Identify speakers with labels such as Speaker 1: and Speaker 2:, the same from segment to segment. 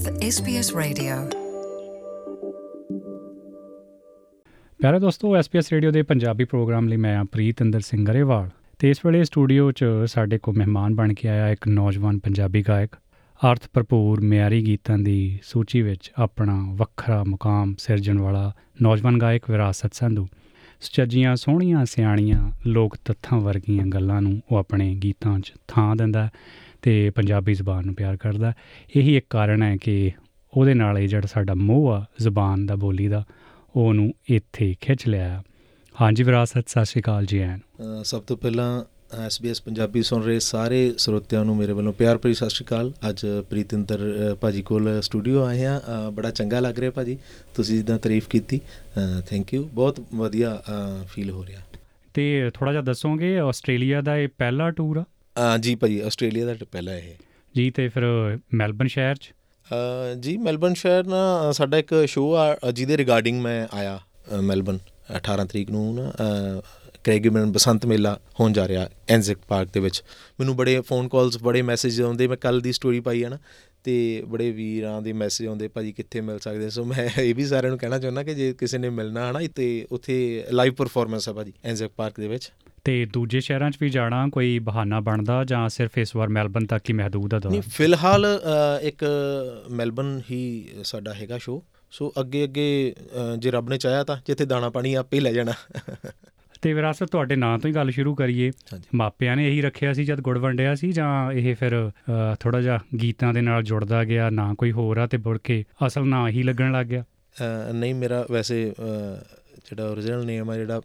Speaker 1: with SBS Radio.
Speaker 2: ਪਿਆਰੇ ਦੋਸਤੋ SPS radio ਦੇ ਪੰਜਾਬੀ ਪ੍ਰੋਗਰਾਮ ਲਈ ਮੈਂ ਆ ਪ੍ਰੀਤ ਅੰਦਰ ਸਿੰਘ ਗਰੇਵਾਲ ਤੇ ਇਸ ਵੇਲੇ ਸਟੂਡੀਓ 'ਚ ਸਾਡੇ ਕੋਲ ਮਹਿਮਾਨ ਬਣ ਕੇ ਆਇਆ ਇੱਕ ਨੌਜਵਾਨ ਪੰਜਾਬੀ ਗਾਇਕ, ਅਰਥ ਭਰਪੂਰ ਮਿਆਰੀ ਗੀਤਾਂ ਦੀ ਸੂਚੀ ਵਿੱਚ ਆਪਣਾ ਵੱਖਰਾ ਮੁਕਾਮ ਸਿਰਜਣ ਵਾਲਾ ਨੌਜਵਾਨ ਗਾਇਕ ਵਿਰਾਸਤ ਸੰਧੂ ਸੱਚੀਆਂ ਸੋਹਣੀਆਂ, ਸਿਆਣੀਆਂ ਲੋਕ ਤੱਥਾਂ ਵਰਗੀਆਂ ਗੱਲਾਂ ਨੂੰ ਉਹ ਆਪਣੇ ਗੀਤਾਂ 'ਚ ਥਾਂ ਦਿੰਦਾ ਹੈ ਤੇ ਪੰਜਾਬੀ ਜ਼ੁਬਾਨ ਨੂੰ ਪਿਆਰ ਕਰਦਾ। ਇਹੀ ਇੱਕ ਕਾਰਨ ਹੈ ਕਿ ਉਹਦੇ ਨਾਲ ਇਹ ਜਿਹੜਾ ਸਾਡਾ ਮੋਹ ਆ ਜ਼ੁਬਾਨ ਦਾ ਬੋਲੀ ਦਾ ਉਹਨੂੰ ਇੱਥੇ ਖਿੱਚ ਲਿਆ ਹਾਂਜੀ ਵਿਰਾਸਤ ਸਤਿ ਸ਼੍ਰੀ ਅਕਾਲ ਜੀ ਐਨ
Speaker 3: ਸਭ ਤੋਂ ਪਹਿਲਾਂ ਐਸਬੀਐਸ ਪੰਜਾਬੀ ਸੁਣ ਰਹੇ ਸਾਰੇ ਸਰੋਤਿਆਂ ਨੂੰ ਮੇਰੇ ਵੱਲੋਂ ਪਿਆਰ ਭਰੀ ਸਤਿ ਸ਼੍ਰੀ ਅਕਾਲ। ਅੱਜ ਪ੍ਰੀਤਿੰਦਰ ਭਾਜੀ ਕੋਲ ਸਟੂਡੀਓ ਆਏ ਆ ਬੜਾ ਚੰਗਾ ਲੱਗ ਰਿਹਾ ਭਾਜੀ। ਤੁਸੀਂ ਜਿੱਦਾਂ ਤਾਰੀਫ ਕੀਤੀ ਥੈਂਕ ਯੂ ਬਹੁਤ ਵਧੀਆ ਫੀਲ ਹੋ ਰਿਹਾ।
Speaker 2: ਤੇ ਥੋੜਾ ਜਿਹਾ ਦੱਸੋਗੇ ਆਸਟ੍ਰੇਲੀਆ ਦਾ ਇਹ ਪਹਿਲਾ ਟੂਰ ਆ?
Speaker 3: ਜੀ ਭਾਜੀ ਆਸਟ੍ਰੇਲੀਆ ਦਾ ਪਹਿਲਾ ਇਹ।
Speaker 2: ਜੀ ਤੇ ਫਿਰ ਮੈਲਬਨ ਸ਼ਹਿਰ 'ਚ?
Speaker 3: ਜੀ ਮੈਲਬਨ ਸ਼ਹਿਰ ਨਾ ਸਾਡਾ ਇੱਕ ਸ਼ੋਅ ਜਿਹਦੇ ਰਿਗਾਰਡਿੰਗ ਮੈਂ ਆਇਆ ਮੈਲਬਨ 18 ਤਰੀਕ ਨੂੰ ਨਾ ਕ੍ਰੈਗਮਨ ਬਸੰਤ ਮੇਲਾ ਹੋਣ ਜਾ ਰਿਹਾ ਐਨਜ਼ਿਕ ਪਾਰਕ ਦੇ ਵਿੱਚ। ਮੈਨੂੰ ਬੜੇ ਫੋਨ ਕਾਲਸ ਬੜੇ ਮੈਸੇਜ ਆਉਂਦੇ ਮੈਂ ਕੱਲ ਦੀ ਸਟੋਰੀ ਪਾਈ ਹੈ ਨਾ ਤੇ ਬੜੇ ਵੀਰਾਂ ਦੇ ਮੈਸੇਜ ਆਉਂਦੇ ਭਾਜੀ ਕਿੱਥੇ ਮਿਲ ਸਕਦੇ? ਸੋ ਮੈਂ ਇਹ ਵੀ ਸਾਰਿਆਂ ਨੂੰ ਕਹਿਣਾ ਚਾਹੁੰਦਾ ਕਿ ਜੇ ਕਿਸੇ ਨੇ ਮਿਲਣਾ ਹੈ ਨਾ ਤੇ ਉੱਥੇ ਲਾਈਵ ਪਰਫਾਰਮੈਂਸ ਹੈ ਭਾਜੀ ਐਨਜ਼ਿਕ ਪਾਰਕ ਦੇ ਵਿੱਚ।
Speaker 2: ਤੇ ਦੂਜੇ ਸ਼ਹਿਰਾਂ 'ਚ ਵੀ ਜਾਣਾ ਕੋਈ ਬਹਾਨਾ ਬਣਦਾ ਜਾਂ ਸਿਰਫ ਇਸ ਵਾਰ ਮੈਲਬਨ ਤੱਕ ਹੀ ਮਹਦੂਦ ਆ
Speaker 3: ਨਹੀਂ
Speaker 2: ਦੌਰ
Speaker 3: ਫਿਲਹਾਲ ਅ, ਇੱਕ ਮੈਲਬਨ ਹੀ ਸਾਡਾ ਹੈਗਾ ਸ਼ੋਅ ਸੋ ਅੱਗੇ ਅੱਗੇ ਜੇ ਰੱਬ ਨੇ ਚਾਹਿਆ ਤਾਂ ਜਿੱਥੇ ਦਾਣਾ ਪਾਣੀ ਆਪੇ ਹੀ ਲੈ ਜਾਣਾ।
Speaker 2: ਤੇ ਵਿਰਾਸਤ ਤੁਹਾਡੇ ਨਾਂ ਤੋਂ ਹੀ ਗੱਲ ਸ਼ੁਰੂ ਕਰੀਏ। ਮਾਪਿਆਂ ਨੇ ਇਹੀ ਰੱਖਿਆ ਸੀ ਜਦ ਗੁੜ ਵੰਡਿਆ ਸੀ ਜਾਂ ਇਹ ਫਿਰ ਥੋੜਾ ਜਿਹਾ ਗੀਤਾਂ ਦੇ ਨਾਲ ਜੁੜਦਾ ਗਿਆ ਨਾ ਕੋਈ ਹੋਰ ਆ ਤੇ ਮੁੜ ਕੇ ਅਸਲ ਨਾਂ ਹੀ ਲੱਗਣ ਲੱਗ ਗਿਆ?
Speaker 3: ਨਹੀਂ ਮੇਰਾ ਵੈਸੇ ਜਿਹੜਾ ਓਰੀਜਨਲ ਨੇਮ ਆ ਜਿਹੜਾ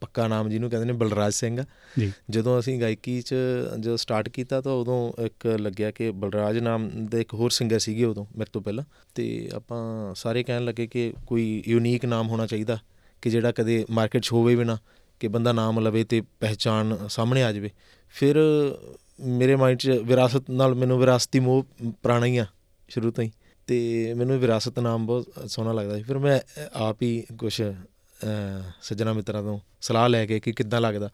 Speaker 3: ਪੱਕਾ ਨਾਮ ਜਿਹਨੂੰ ਕਹਿੰਦੇ ਨੇ ਬਲਰਾਜ ਸਿੰਘ
Speaker 2: ਜੀ।
Speaker 3: ਜਦੋਂ ਅਸੀਂ ਗਾਇਕੀ 'ਚ ਜਦੋਂ ਸਟਾਰਟ ਕੀਤਾ ਤਾਂ ਉਦੋਂ ਇੱਕ ਲੱਗਿਆ ਕਿ ਬਲਰਾਜ ਨਾਮ ਦੇ ਇੱਕ ਹੋਰ ਸਿੰਗਰ ਸੀਗੇ ਉਦੋਂ ਮੇਰੇ ਤੋਂ ਪਹਿਲਾਂ। ਤੇ ਆਪਾਂ ਸਾਰੇ ਕਹਿਣ ਲੱਗੇ ਕਿ ਕੋਈ ਯੂਨੀਕ ਨਾਮ ਹੋਣਾ ਚਾਹੀਦਾ ਕਿ ਜਿਹੜਾ ਕਦੇ ਮਾਰਕੀਟ 'ਚ ਹੋਵੇ ਵੀ ਨਾ ਕਿ ਬੰਦਾ ਨਾਮ ਲਵੇ ਤੇ ਪਹਿਚਾਨ ਸਾਹਮਣੇ ਆ ਜਾਵੇ। ਫਿਰ ਮੇਰੇ ਮਾਈਂਡ 'ਚ ਵਿਰਾਸਤ ਨਾਲ ਮੈਨੂੰ ਵਿਰਾਸਤੀ ਮੋਹ ਪੁਰਾਣਾ ਹੀ ਆ ਸ਼ੁਰੂ ਤੋਂ ਹੀ। ਤੇ ਮੈਨੂੰ ਵਿਰਾਸਤ ਨਾਮ ਬਹੁਤ ਸੋਹਣਾ ਲੱਗਦਾ ਸੀ। ਫਿਰ ਮੈਂ ਆਪ ਹੀ ਕੁਝ ਸੱਜਣਾ ਮਿੱਤਰਾਂ ਤੋਂ ਸਲਾਹ ਲੈ ਕੇ ਕਿ ਕਿੱਦਾਂ ਲੱਗਦਾ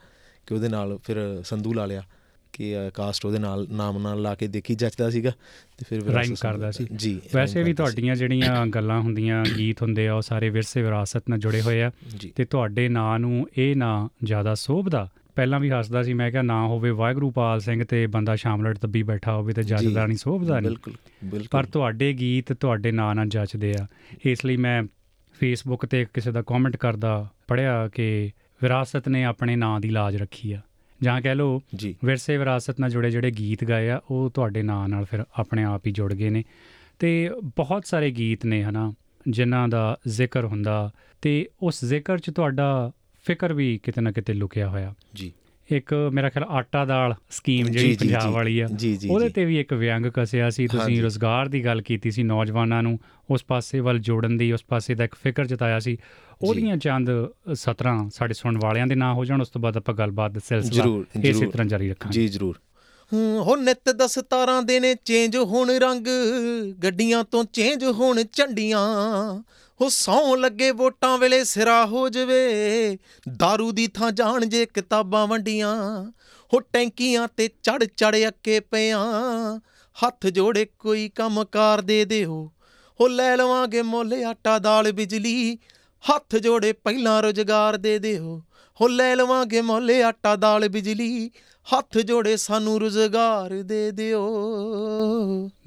Speaker 3: ਕਿ ਉਹਦੇ ਨਾਲ ਫਿਰ ਸੰਧੂ ਲਾ ਲਿਆ ਕਿ ਕਾਸਟ ਉਹਦੇ ਨਾਲ ਨਾਮ ਨਾਲ ਲਾ ਕੇ ਦੇਖੀ ਜੱਚਦਾ ਸੀਗਾ ਤੇ ਫਿਰ
Speaker 2: Rhyme ਕਰਦਾ ਸੀ।
Speaker 3: ਜੀ
Speaker 2: ਵੈਸੇ ਵੀ। ਤੁਹਾਡੀਆਂ ਜਿਹੜੀਆਂ ਗੱਲਾਂ ਹੁੰਦੀਆਂ ਗੀਤ ਹੁੰਦੇ ਆ ਉਹ ਸਾਰੇ ਵਿਰਸੇ ਵਿਰਾਸਤ ਨਾਲ ਜੁੜੇ ਹੋਏ ਆ। ਤੇ ਤੁਹਾਡੇ ਨਾਂ ਨੂੰ ਇਹ ਨਾਂ ਜ਼ਿਆਦਾ ਸੋਭਦਾ? ਪਹਿਲਾਂ ਵੀ ਹੱਸਦਾ ਸੀ ਮੈਂ ਕਿਹਾ ਨਾ ਹੋਵੇ ਵਾਹਿਗੁਰੂ ਪਾਲ ਸਿੰਘ ਤੇ ਬੰਦਾ ਸ਼ਾਮਲੜ ਦੱਬੀ ਬੈਠਾ ਹੋਵੇ ਤੇ ਜੱਜਦਾ ਨਹੀਂ ਸੋਭਦਾ ਨਹੀਂ।
Speaker 3: ਬਿਲਕੁਲ ਬਿਲਕੁਲ।
Speaker 2: ਪਰ ਤੁਹਾਡੇ ਗੀਤ ਤੁਹਾਡੇ ਨਾਂ ਨਾਲ ਜੱਚਦੇ ਆ। ਇਸ ਲਈ ਮੈਂ ਫੇਸਬੁੱਕ ਤੇ ਕਿਸੇ ਦਾ ਕਮੈਂਟ ਕਰਦਾ ਪੜਿਆ ਕਿ ਵਿਰਾਸਤ ਨੇ ਆਪਣੇ ਨਾਂ ਦੀ ਲਾਜ ਰੱਖੀ ਆ। ਜਾਂ ਕਹਿ ਲਓ ਵਿਰਸੇ ਵਿਰਾਸਤ ਨਾਲ ਜੁੜੇ ਜਿਹੜੇ ਗੀਤ ਗਾਏ ਆ ਉਹ ਤੁਹਾਡੇ ਨਾਂ ਨਾਲ ਫਿਰ ਆਪਣੇ ਆਪ ਹੀ ਜੁੜ ਗਏ ਨੇ। ਤੇ ਬਹੁਤ ਸਾਰੇ ਗੀਤ ਨੇ ਹਨਾ ਜਿਨ੍ਹਾਂ ਦਾ ਜ਼ਿਕਰ ਹੁੰਦਾ ਤੇ ਉਸ ਜ਼ਿਕਰ 'ਚ ਤੁਹਾਡਾ ਫਿਕਰ ਵੀ ਕਿਤੇ ਨਾ ਕਿਤੇ ਲੁਕਿਆ ਹੋਇਆ।
Speaker 3: ਜੀ।
Speaker 2: ਇੱਕ ਮੇਰਾ ਖਿਆਲ ਆਟਾ ਦਾਲ ਸਕੀਮ ਜਿਹੜੀ ਪੰਜਾਬ। ਵਾਲੀ ਆ ਉਹਦੇ। ਤੇ ਵੀ ਇੱਕ ਵਿਅੰਗ ਕਸਿਆ ਸੀ। ਤੁਸੀਂ। ਰੋਜ਼ਗਾਰ ਦੀ ਗੱਲ ਕੀਤੀ ਸੀ ਨੌਜਵਾਨਾਂ ਨੂੰ ਉਸ ਪਾਸੇ ਵੱਲ ਜੋੜਨ ਦੀ ਉਸ ਪਾਸੇ ਦਾ ਇੱਕ ਫਿਕਰ ਜਤਾਇਆ ਸੀ। ਉਹਦੀਆਂ ਚੰਦ ਸਤਰਾਂ ਸਾਡੇ ਸੁਣਨ ਵਾਲਿਆਂ ਦੇ ਨਾਂ ਹੋ ਜਾਣ ਉਸ ਤੋਂ ਬਾਅਦ ਆਪਾਂ ਗੱਲਬਾਤ ਦਾ ਸਿਲਸਿਲਾ
Speaker 3: ਜ਼ਰੂਰ
Speaker 2: ਇਸੇ ਤਰ੍ਹਾਂ ਜਾਰੀ ਰੱਖਾਂਗੇ।
Speaker 3: ਜੀ ਜ਼ਰੂਰ। ਹੋ ਨਿੱਤ ਦਸਤਾਰਾਂ ਦੇ ਨੇ ਚੇਂਜ ਹੋਣ ਰੰਗ। ਗੱਡੀਆਂ ਤੋਂ ਚੇਂਜ ਹੋਣ ਝੰਡੀਆਂ। ਹੋ ਸੌ ਲੱਗੇ ਵੋਟਾਂ ਵੇਲੇ ਸਿਰਾ ਹੋ ਜਵੇ। दारू ਦੀ ਥਾਂ ਜਾਣ ਜੇ ਕਿਤਾਬਾਂ ਵੰਡੀਆਂ ਹੋ ਟੈਂਕੀਆਂ ਤੇ ਚੜ ਚੜ ਅੱਕੇ ਪਿਆਂ ਹੱਥ ਜੋੜੇ ਕੋਈ ਕੰਮਕਾਰ ਦੇ ਦਿਓ ਹੋ ਲੈ ਲਵਾਂਗੇ ਮੁੱਲ ਆਟਾ ਦਾਲ ਬਿਜਲੀ। ਹੱਥ ਜੋੜੇ ਪਹਿਲਾਂ ਰੁਜ਼ਗਾਰ ਦੇ ਦਿਓ ਹੋ ਲੈ ਲਵਾਂਗੇ ਮੁੱਲ ਆਟਾ ਦਾਲ ਬਿਜਲੀ। ਹੱਥ ਜੋੜੇ ਸਾਨੂੰ ਰੁਜ਼ਗਾਰ ਦੇ ਦਿਓ।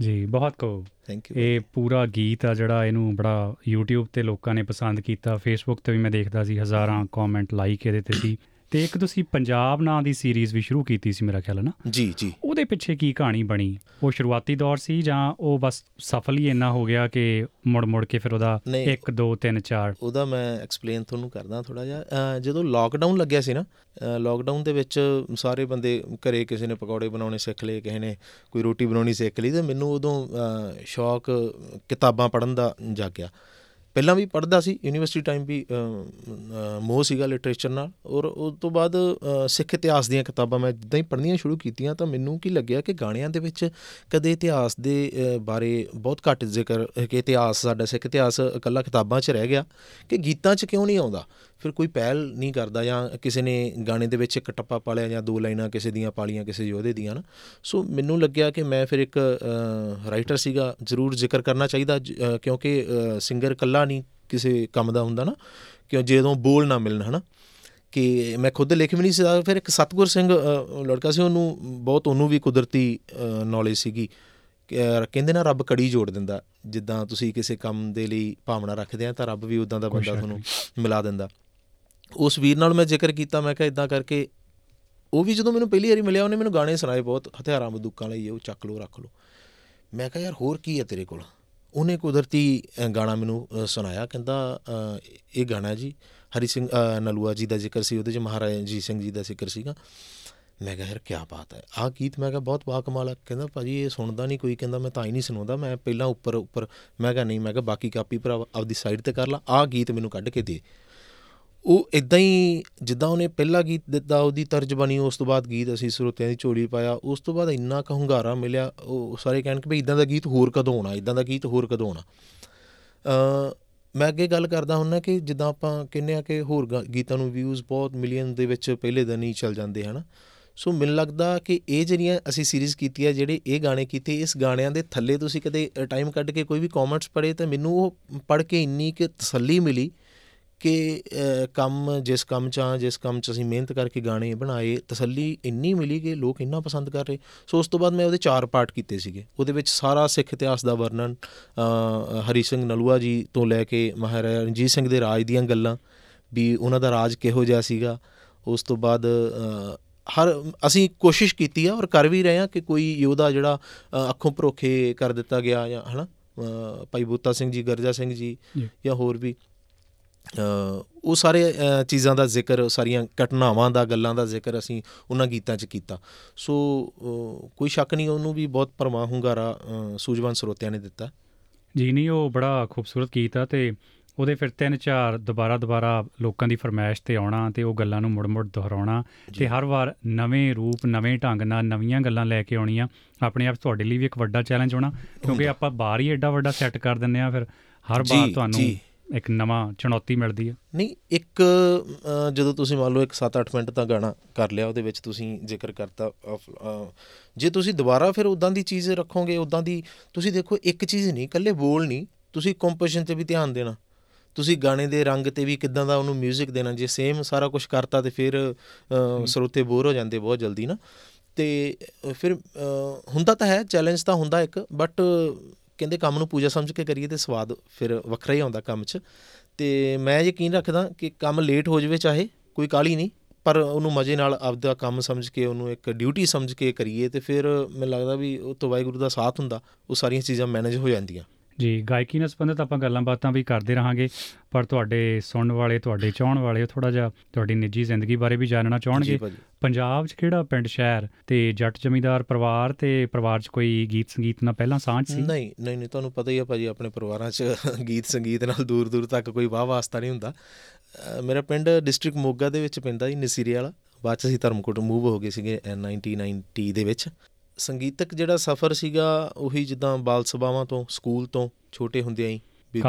Speaker 2: ਜੀ ਬਹੁਤ ਕੋ
Speaker 3: ਥੈਂਕ ਯੂ
Speaker 2: ਇਹ ਪੂਰਾ ਗੀਤ ਆ ਜਿਹੜਾ ਇਹਨੂੰ ਬੜਾ YouTube ਤੇ ਲੋਕਾਂ ਨੇ ਪਸੰਦ ਕੀਤਾ। Facebook ਤੇ ਵੀ ਮੈਂ ਦੇਖਦਾ ਸੀ ਹਜ਼ਾਰਾਂ ਕਮੈਂਟ ਲਾਈਕ ਇਹਦੇ ਤੇ ਸੀ। ਤੇ ਇੱਕ ਤੁਸੀਂ ਪੰਜਾਬ ਨਾਂ ਦੀ ਸੀਰੀਜ਼ ਵੀ ਸ਼ੁਰੂ ਕੀਤੀ ਸੀ ਮੇਰਾ ਖਿਆਲ ਹੈ ਨਾ?
Speaker 3: ਜੀ ਜੀ।
Speaker 2: ਉਹਦੇ ਪਿੱਛੇ ਕੀ ਕਹਾਣੀ ਬਣੀ? ਉਹ ਸ਼ੁਰੂਆਤੀ ਦੌਰ ਸੀ ਜਾਂ ਉਹ ਬਸ ਸਫਲ ਹੀ ਇੰਨਾ ਹੋ ਗਿਆ ਕਿ ਮੁੜ ਮੁੜ ਕੇ ਫਿਰ ਉਹਦਾ
Speaker 3: ਨਹੀਂ।
Speaker 2: 1 2 3 4
Speaker 3: ਉਹਦਾ ਮੈਂ ਐਕਸਪਲੇਨ ਤੁਹਾਨੂੰ ਕਰਦਾ ਥੋੜਾ ਜਿਹਾ। ਜਦੋਂ ਲਾਕਡਾਊਨ ਲੱਗਿਆ ਸੀ ਨਾ ਲਾਕਡਾਊਨ ਦੇ ਵਿੱਚ ਸਾਰੇ ਬੰਦੇ ਘਰੇ ਕਿਸੇ ਨੇ ਪਕੌੜੇ ਬਣਾਉਣੇ ਸਿੱਖ ਲਏ ਕਿਸੇ ਨੇ ਕੋਈ ਰੋਟੀ ਬਣਾਉਣੀ ਸਿੱਖ ਲਈ ਤੇ ਮੈਨੂੰ ਉਦੋਂ ਸ਼ੌਕ ਕਿਤਾਬਾਂ ਪੜ੍ਹਨ ਦਾ ਜਾਗਿਆ। ਪਹਿਲਾਂ ਵੀ ਪੜ੍ਹਦਾ ਸੀ ਯੂਨੀਵਰਸਿਟੀ ਟਾਈਮ ਵੀ ਅ, ਅ, ਮੋਹ ਸੀਗਾ ਲਿਟਰੇਚਰ ਨਾਲ ਔਰ ਉਸ ਤੋਂ ਬਾਅਦ ਅ, ਸਿੱਖ ਇਤਿਹਾਸ ਦੀਆਂ ਕਿਤਾਬਾਂ ਮੈਂ ਜਿੱਦਾਂ ਹੀ ਪੜ੍ਹਨੀਆਂ ਸ਼ੁਰੂ ਕੀਤੀਆਂ ਤਾਂ ਮੈਨੂੰ ਕੀ ਲੱਗਿਆ ਕਿ ਗਾਣਿਆਂ ਦੇ ਵਿੱਚ ਕਦੇ ਇਤਿਹਾਸ ਦੇ ਅ, ਬਾਰੇ ਬਹੁਤ ਘੱਟ ਜ਼ਿਕਰ ਕਿ ਇਤਿਹਾਸ ਸਾਡਾ ਸਿੱਖ ਇਤਿਹਾਸ ਇਕੱਲਾ ਕਿਤਾਬਾਂ 'ਚ ਰਹਿ ਗਿਆ ਕਿ ਗੀਤਾਂ 'ਚ ਕਿਉਂ ਨਹੀਂ ਆਉਂਦਾ? ਫਿਰ ਕੋਈ ਪਹਿਲ ਨਹੀਂ ਕਰਦਾ ਜਾਂ ਕਿਸੇ ਨੇ ਗਾਣੇ ਦੇ ਵਿੱਚ ਇੱਕ ਟੱਪਾ ਪਾ ਲਿਆ ਜਾਂ ਦੋ ਲਾਈਨਾਂ ਕਿਸੇ ਦੀਆਂ ਪਾਲੀਆਂ ਕਿਸੇ ਯੋਧੇ ਦੀਆਂ ਨਾ। ਸੋ ਮੈਨੂੰ ਲੱਗਿਆ ਕਿ ਮੈਂ ਫਿਰ ਇੱਕ ਰਾਈਟਰ ਸੀਗਾ ਜ਼ਰੂਰ ਜ਼ਿਕਰ ਕਰਨਾ ਚਾਹੀਦਾ ਕਿਉਂਕਿ ਸਿੰਗਰ ਇਕੱਲਾ ਨਹੀਂ ਕਿਸੇ ਕੰਮ ਦਾ ਹੁੰਦਾ ਨਾ ਕਿਉਂ ਜਦੋਂ ਬੋਲ ਨਾ ਮਿਲਣ ਹਨਾ। ਕਿ ਮੈਂ ਖੁਦ ਲਿਖ ਵੀ ਨਹੀਂ ਸਕਦਾ ਫਿਰ ਇੱਕ ਸਤਗੁਰ ਸਿੰਘ ਲੜਕਾ ਸੀ ਉਹਨੂੰ ਬਹੁਤ ਉਹਨੂੰ ਵੀ ਕੁਦਰਤੀ ਨੌਲੇਜ ਸੀਗੀ। ਕਹਿੰਦੇ ਨਾ ਰੱਬ ਕੜੀ ਜੋੜ ਦਿੰਦਾ ਜਿੱਦਾਂ ਤੁਸੀਂ ਕਿਸੇ ਕੰਮ ਦੇ ਲਈ ਭਾਵਨਾ ਰੱਖਦੇ ਆ ਤਾਂ ਰੱਬ ਵੀ ਉਦਾਂ ਦਾ ਬੰਦਾ ਤੁਹਾਨੂੰ ਮਿਲਾ ਦਿੰਦਾ। ਉਸ ਵੀਰ ਨਾਲ ਮੈਂ ਜ਼ਿਕਰ ਕੀਤਾ, ਮੈਂ ਕਿਹਾ ਇਦਾਂ ਕਰਕੇ ਉਹ ਵੀ ਜਦੋਂ ਮੈਨੂੰ ਪਹਿਲੀ ਵਾਰੀ ਮਿਲਿਆ, ਉਹਨੇ ਮੈਨੂੰ ਗਾਣੇ ਸੁਣਾਏ ਬਹੁਤ, ਹਥਿਆਰਾਂ, ਬੰਦੂਕਾਂ ਲਈ, ਉਹ ਚੱਕ ਲੋ ਰੱਖ ਲੋ ਮੈਂ ਕਿਹਾ, ਯਾਰ, ਹੋਰ ਕੀ ਹੈ ਤੇਰੇ ਕੋਲ? ਉਹਨੇ ਕੁਦਰਤੀ ਗਾਣਾ ਮੈਨੂੰ ਸੁਣਾਇਆ, ਕਹਿੰਦਾ ਇਹ ਗਾਣਾ ਜੀ, ਹਰੀ ਸਿੰਘ ਨਲੂਆ ਜੀ ਦਾ ਜ਼ਿਕਰ ਸੀ, ਉਹਦੇ ਚ ਮਹਾਰਾਜਾ ਜੀ ਸਿੰਘ ਜੀ ਦਾ ਜ਼ਿਕਰ ਸੀਗਾ। ਮੈਂ ਕਿਹਾ, ਯਾਰ ਕੀ ਬਾਤ ਹੈ। ਆਹ ਗੀਤ ਮੈਂ ਕਿਹਾ, ਬਹੁਤ ਬਾ ਕਮਾਲ ਹੈ ਕਹਿੰਦਾ, ਭਾਜੀ, ਇਹ ਸੁਣਦਾ ਨਹੀਂ ਕੋਈ, ਕਹਿੰਦਾ, ਮੈਂ ਤਾਂ ਹੀ ਨਹੀਂ ਸੁਣਾਉਂਦਾ, ਮੈਂ ਪਹਿਲਾਂ ਉੱਪਰ ਉੱਪਰ, ਮੈਂ ਕਿਹਾ, ਨਹੀਂ, ਮੈਂ ਕਿਹਾ, ਬਾਕੀ ਕਾਪੀ ਭਰਾ ਆਪਦੀ ਸਾਈਡ ਤੇ ਕਰ ਲਾ। ਆਹ ਗੀਤ ਮੈਨੂੰ ਕੱਢ ਕੇ ਦੇ। ਉਹ ਇਦਾਂ ਹੀ ਜਿੱਦਾਂ ਉਹਨੇ ਪਹਿਲਾ ਗੀਤ ਦਿੱਤਾ, ਉਹਦੀ ਤਰਜ ਬਣੀ ਉਸ ਤੋਂ ਬਾਅਦ ਗੀਤ ਅਸੀਂ ਸਰੋਤਿਆਂ ਦੀ ਝੋਲੀ ਪਾਇਆ, ਉਸ ਤੋਂ ਬਾਅਦ ਇੰਨਾ ਕ ਹੰਗਾਰਾ ਮਿਲਿਆ, ਉਹ ਸਾਰੇ ਕਹਿਣ ਕਿ ਭਈ ਇਦਾਂ ਦਾ ਗੀਤ ਹੋਰ ਕਦੋਂ ਆਉਣਾ ਇਦਾਂ ਦਾ ਗੀਤ ਹੋਰ ਕਦੋਂ ਆਉਣਾ ਅ ਮੈਂ ਅੱਗੇ ਗੱਲ ਕਰਦਾ ਹੁੰਨਾ ਕਿ ਜਿੱਦਾਂ ਆਪਾਂ ਕਹਿੰਨੇ ਆ ਕਿ ਹੋਰ ਗੀਤਾਂ ਨੂੰ ਵਿਊਜ਼ ਬਹੁਤ ਮਿਲੀਅਨ ਦੇ ਵਿੱਚ ਪਹਿਲੇ ਦਿਨ ਹੀ ਚੱਲ ਜਾਂਦੇ, ਹਨ। ਸੋ ਮੈਨੂੰ ਲੱਗਦਾ ਕਿ ਇਹ ਜਿਹੜੀਆਂ ਅਸੀਂ ਸੀਰੀਜ਼ ਕੀਤੀ ਹੈ ਜਿਹੜੇ ਇਹ ਗਾਣੇ ਕੀਤੇ, ਇਸ ਗਾਣਿਆਂ ਦੇ ਥੱਲੇ ਤੁਸੀਂ ਕਦੇ ਟਾਈਮ ਕੱਢ ਕੇ ਕੋਈ ਵੀ ਕਮੈਂਟਸ ਪੜ੍ਹੇ ਤਾਂ ਮੈਨੂੰ ਉਹ ਪੜ੍ਹ ਕੇ ਇੰਨੀ ਕਿ ਤਸੱਲੀ ਮਿਲੀ ਕਿ ਕੰਮ ਜਿਸ ਕੰਮ 'ਚ ਆ ਜਿਸ ਕੰਮ 'ਚ ਅਸੀਂ ਮਿਹਨਤ ਕਰਕੇ ਗਾਣੇ ਬਣਾਏ ਤਸੱਲੀ ਇੰਨੀ ਮਿਲੀ ਕਿ ਲੋਕ ਇੰਨਾ ਪਸੰਦ ਕਰ ਰਹੇ। ਸੋ ਉਸ ਤੋਂ ਬਾਅਦ ਮੈਂ ਉਹਦੇ ਚਾਰ ਪਾਰਟ ਕੀਤੇ ਸੀਗੇ। ਉਹਦੇ ਵਿੱਚ ਸਾਰਾ ਸਿੱਖ ਇਤਿਹਾਸ ਦਾ ਵਰਣਨ ਹਰੀ ਸਿੰਘ ਨਲੂਆ ਜੀ ਤੋਂ ਲੈ ਕੇ ਮਹਾਰਾਜਾ ਰਣਜੀਤ ਸਿੰਘ ਦੇ ਰਾਜ ਦੀਆਂ ਗੱਲਾਂ ਵੀ ਉਹਨਾਂ ਦਾ ਰਾਜ ਕਿਹੋ ਜਿਹਾ ਸੀਗਾ। ਉਸ ਤੋਂ ਬਾਅਦ ਹਰ ਅਸੀਂ ਕੋਸ਼ਿਸ਼ ਕੀਤੀ ਆ ਔਰ ਕਰ ਵੀ ਰਹੇ ਆ ਕਿ ਕੋਈ ਯੋਧਾ ਜਿਹੜਾ ਅੱਖੋਂ ਭਰੋਖੇ ਕਰ ਦਿੱਤਾ ਗਿਆ ਜਾਂ ਹਨਾ ਭਾਈ ਬੂਤਾ ਸਿੰਘ ਜੀ ਗਰਜਾ ਸਿੰਘ ਜੀ। ਜਾਂ ਹੋਰ ਵੀ। ਉਹ ਸਾਰੇ ਚੀਜ਼ਾਂ ਦਾ ਜ਼ਿਕਰ ਸਾਰੀਆਂ ਘਟਨਾਵਾਂ ਦਾ ਗੱਲਾਂ ਦਾ ਜ਼ਿਕਰ ਅਸੀਂ ਉਹਨਾਂ ਗੀਤਾਂ 'ਚ ਕੀਤਾ। ਸੋ ਕੋਈ ਸ਼ੱਕ ਨਹੀਂ ਉਹਨੂੰ ਵੀ ਬਹੁਤ ਪਰਮਾ ਹੁੰਗਾਰਾ ਸੂਝਵਾਨ ਸਰੋਤਿਆਂ ਨੇ ਦਿੱਤਾ।
Speaker 2: ਜੀ ਨਹੀਂ ਉਹ ਬੜਾ ਖੂਬਸੂਰਤ ਗੀਤ ਆ ਤੇ ਉਹਦੇ ਫਿਰ ਤਿੰਨ ਚਾਰ ਦੁਬਾਰਾ ਦੁਬਾਰਾ ਲੋਕਾਂ ਦੀ ਫਰਮਾਇਸ਼ ਤੇ ਆਉਣਾ ਤੇ ਉਹ ਗੱਲਾਂ ਨੂੰ ਮੁੜ-ਮੁੜ ਦੁਹਰਾਉਣਾ ਤੇ ਹਰ ਵਾਰ ਨਵੇਂ ਰੂਪ ਨਵੇਂ ਢੰਗ ਨਾਲ ਨਵੀਆਂ ਗੱਲਾਂ ਲੈ ਕੇ ਆਉਣੀਆਂ ਆਪਣੇ ਆਪ ਤੁਹਾਡੇ ਲਈ ਵੀ ਇੱਕ ਵੱਡਾ ਚੈਲੰਜ ਹੋਣਾ ਕਿਉਂਕਿ ਆਪਾਂ ਬਾਹਰ ਹੀ ਐਡਾ ਵੱਡਾ ਸੈੱਟ ਕਰ ਦਿੰਨੇ ਆ ਫਿਰ ਹਰ ਵਾਰ ਤੁਹਾਨੂੰ ਇੱਕ ਨਵਾਂ ਚੁਣੌਤੀ ਮਿਲਦੀ ਹੈ।
Speaker 3: ਨਹੀਂ ਇੱਕ ਜਦੋਂ ਤੁਸੀਂ ਮੰਨ ਲਓ ਇੱਕ 7-8 ਮਿੰਟ ਦਾ ਗਾਣਾ ਕਰ ਲਿਆ ਉਹਦੇ ਵਿੱਚ ਤੁਸੀਂ ਜ਼ਿਕਰ ਕਰਤਾ ਜੇ ਤੁਸੀਂ ਦੁਬਾਰਾ ਫਿਰ ਉਦਾਂ ਦੀ ਚੀਜ਼ ਰੱਖੋਗੇ ਉਦਾਂ ਦੀ ਤੁਸੀਂ ਦੇਖੋ ਇੱਕ ਚੀਜ਼ ਨਹੀਂ ਇਕੱਲੇ ਬੋਲ ਨਹੀਂ ਤੁਸੀਂ ਕੰਪੋਜੀਸ਼ਨ ਤੇ ਵੀ ਧਿਆਨ ਦੇਣਾ। ਤੁਸੀਂ ਗਾਣੇ ਦੇ ਰੰਗ ਤੇ ਵੀ ਕਿਦਾਂ ਦਾ ਉਹਨੂੰ 뮤직 ਦੇਣਾ ਜੇ ਸੇਮ ਸਾਰਾ ਕੁਝ ਕਰਤਾ ਤੇ ਫਿਰ ਸਰੋਤੇ ਬੋਰ ਹੋ ਜਾਂਦੇ ਬਹੁਤ ਜਲਦੀ ਨਾ। ਤੇ ਫਿਰ ਹੁੰਦਾ ਤਾਂ ਹੈ ਚੈਲੰਜ ਤਾਂ ਹੁੰਦਾ ਇੱਕ ਬਟ ਕਹਿੰਦੇ ਕੰਮ ਨੂੰ ਪੂਜਾ ਸਮਝ ਕੇ ਕਰੀਏ ਤੇ ਸਵਾਦ ਫਿਰ ਵੱਖਰਾ ਹੀ ਆਉਂਦਾ ਕੰਮ 'ਚ। ਤੇ ਮੈਂ ਯਕੀਨ ਰੱਖਦਾ ਕਿ ਕੰਮ ਲੇਟ ਹੋ ਜਾਵੇ ਚਾਹੇ, ਕੋਈ ਕਾਲੀ ਨਹੀਂ, ਪਰ ਉਹਨੂੰ ਮਜ਼ੇ ਨਾਲ ਆਪਦਾ ਕੰਮ ਸਮਝ ਕੇ, ਉਹਨੂੰ ਇੱਕ ਡਿਊਟੀ ਸਮਝ ਕੇ ਕਰੀਏ ਤੇ ਫਿਰ ਮੈਨੂੰ ਲੱਗਦਾ ਵੀ ਉਹ ਤੋਂ ਵਾਹਿਗੁਰੂ ਦਾ ਸਾਥ ਹੁੰਦਾ, ਉਹ ਸਾਰੀਆਂ ਚੀਜ਼ਾਂ ਮੈਨੇਜ ਹੋ ਜਾਂਦੀਆਂ।
Speaker 2: ਜੀ ਗਾਇਕੀ ਨਾਲ ਸੰਬੰਧਿਤ ਆਪਾਂ ਗੱਲਾਂ ਬਾਤਾਂ ਵੀ ਕਰਦੇ ਰਹਾਂਗੇ ਪਰ ਤੁਹਾਡੇ ਸੁਣਨ ਵਾਲੇ ਤੁਹਾਡੇ ਚਾਹਣ ਵਾਲੇ ਥੋੜਾ ਜਿਹਾ ਤੁਹਾਡੀ ਨਿੱਜੀ ਜ਼ਿੰਦਗੀ ਬਾਰੇ ਵੀ ਜਾਣਨਾ ਚਾਹਣਗੇ। ਪੰਜਾਬ 'ਚ ਕਿਹੜਾ ਪਿੰਡ ਸ਼ਹਿਰ ਤੇ ਜੱਟ ਜ਼ਮੀਂਦਾਰ ਪਰਿਵਾਰ ਤੇ ਪਰਿਵਾਰ 'ਚ ਕੋਈ ਗੀਤ ਸੰਗੀਤ ਨਾਲ ਪਹਿਲਾਂ ਸਾਂਝ ਸੀ?
Speaker 3: ਨਹੀਂ ਨਹੀਂ ਨਹੀਂ ਤੁਹਾਨੂੰ ਪਤਾ ਹੀ ਆ ਭਾਜੀ ਆਪਣੇ ਪਰਿਵਾਰਾਂ 'ਚ ਗੀਤ ਸੰਗੀਤ ਨਾਲ ਦੂਰ ਦੂਰ ਤੱਕ ਕੋਈ ਵਾਹ ਵਾਸਤਾ ਨਹੀਂ ਹੁੰਦਾ। ਮੇਰਾ ਪਿੰਡ ਡਿਸਟ੍ਰਿਕਟ ਮੋਗਾ ਦੇ ਵਿੱਚ ਪੈਂਦਾ ਜੀ ਨਸੀਰੇ ਵਾਲਾ। ਬਾਅਦ 'ਚ ਅਸੀਂ ਧਰਮਕੋਟ ਮੂਵ ਹੋ ਗਏ ਸੀਗੇ 1990 ਦੇ ਵਿੱਚ। ਸੰਗੀਤਕ ਜਿਹੜਾ ਸਫ਼ਰ ਸੀਗਾ ਉਹੀ ਜਿੱਦਾਂ ਬਾਲ ਸਭਾਵਾਂ ਤੋਂ ਸਕੂਲ ਤੋਂ ਛੋਟੇ ਹੁੰਦਿਆਂ ਹੀ
Speaker 2: ਵੀ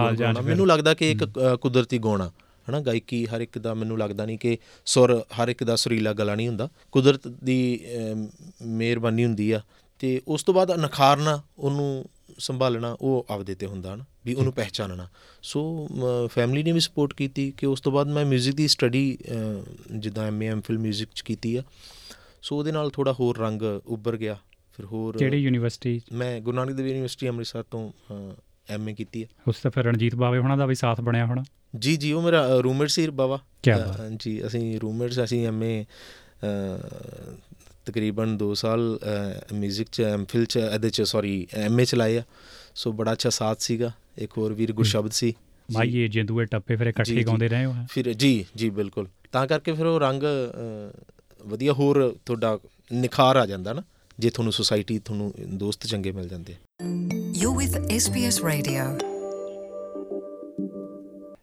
Speaker 3: ਮੈਨੂੰ ਲੱਗਦਾ ਕਿ ਇੱਕ ਕੁਦਰਤੀ ਗਾਉਣਾ ਹਨਾ ਗਾਇਕੀ ਹਰ ਇੱਕ ਦਾ ਮੈਨੂੰ ਲੱਗਦਾ ਨਹੀਂ ਕਿ ਸੁਰ ਹਰ ਇੱਕ ਦਾ ਸੁਰੀਲਾ ਗਲਾ ਨਹੀਂ ਹੁੰਦਾ ਕੁਦਰਤ ਦੀ ਮਿਹਰਬਾਨੀ ਹੁੰਦੀ ਆ ਤੇ ਉਸ ਤੋਂ ਬਾਅਦ ਨਖਾਰਨਾ ਉਹਨੂੰ ਸੰਭਾਲਣਾ ਉਹ ਆਪਦੇ ਤੇ ਹੁੰਦਾ ਨਾ ਵੀ ਉਹਨੂੰ ਪਹਿਚਾਨਣਾ ਸੋ ਫੈਮਿਲੀ ਨੇ ਵੀ ਸਪੋਰਟ ਕੀਤੀ ਕਿ ਉਸ ਤੋਂ ਬਾਅਦ ਮੈਂ 뮤직 ਦੀ ਸਟੱਡੀ ਜਿੱਦਾਂ ਐਮਏ ਐਮਫਿਲ 뮤직 ਚ ਕੀਤੀ ਆ ਸੋ ਉਹਦੇ ਨਾਲ ਥੋੜਾ ਹੋਰ ਰੰਗ ਉੱਭਰ ਗਿਆ ਫਿਰ ਹੋਰ
Speaker 2: ਕਿਹੜੀ ਯੂਨੀਵਰਸਿਟੀ?
Speaker 3: ਮੈਂ ਗੁਰੂ ਨਾਨਕ ਦੇਵ ਯੂਨੀਵਰਸਿਟੀ ਅੰਮ੍ਰਿਤਸਰ ਤੋਂ ਐਮਏ ਕੀਤੀ ਹੈ।
Speaker 2: ਉਸ ਤੋਂ ਫਿਰ ਰਣਜੀਤ ਬਾਵੇ ਉਹਨਾਂ ਦਾ ਵੀ ਸਾਥ ਬਣਿਆ ਹੋਣਾ।
Speaker 3: ਜੀ ਜੀ ਉਹ ਮੇਰਾ ਰੂਮਮੇਟ ਸੀ ਬਾਵਾ। ਜੀ ਅਸੀਂ ਰੂਮਮੇਟਸ ਅਸੀਂ ਐਮਏ ਤਕਰੀਬਨ 2 ਸਾਲ 뮤직 ਚ ਐਮਫਿਲ ਚ ਇਹਦੇ ਚ ਸੌਰੀ ਐਮਏ ਚ ਲਾਇਆ ਸੋ ਬੜਾ ਅੱਛਾ ਸਾਥ ਸੀਗਾ। ਇੱਕ ਹੋਰ ਵੀਰ ਗੁਰਸ਼ਬਦ ਸੀ।
Speaker 2: ਮਾਈਏ ਜਿੰਦੂਏ ਟੱਪੇ ਫਿਰ ਇਕੱਠੇ ਗਾਉਂਦੇ ਰਹੇ ਹੋ
Speaker 3: ਫਿਰ ਜੀ ਜੀ ਬਿਲਕੁਲ। ਤਾਂ ਕਰਕੇ ਫਿਰ ਉਹ ਰੰਗ ਵਧੀਆ ਹੋਰ ਤੁਹਾਡਾ ਨਿਖਾਰ ਆ ਜਾਂਦਾ ਨਾ। ਜੇ ਤੁਹਾਨੂੰ ਸੁਸਾਇਟੀ ਤੁਹਾਨੂੰ ਦੋਸਤ ਚੰਗੇ ਮਿਲ ਜਾਂਦੇ ਯੂ ਵਿਦ SBS
Speaker 2: ਰੇਡੀਓ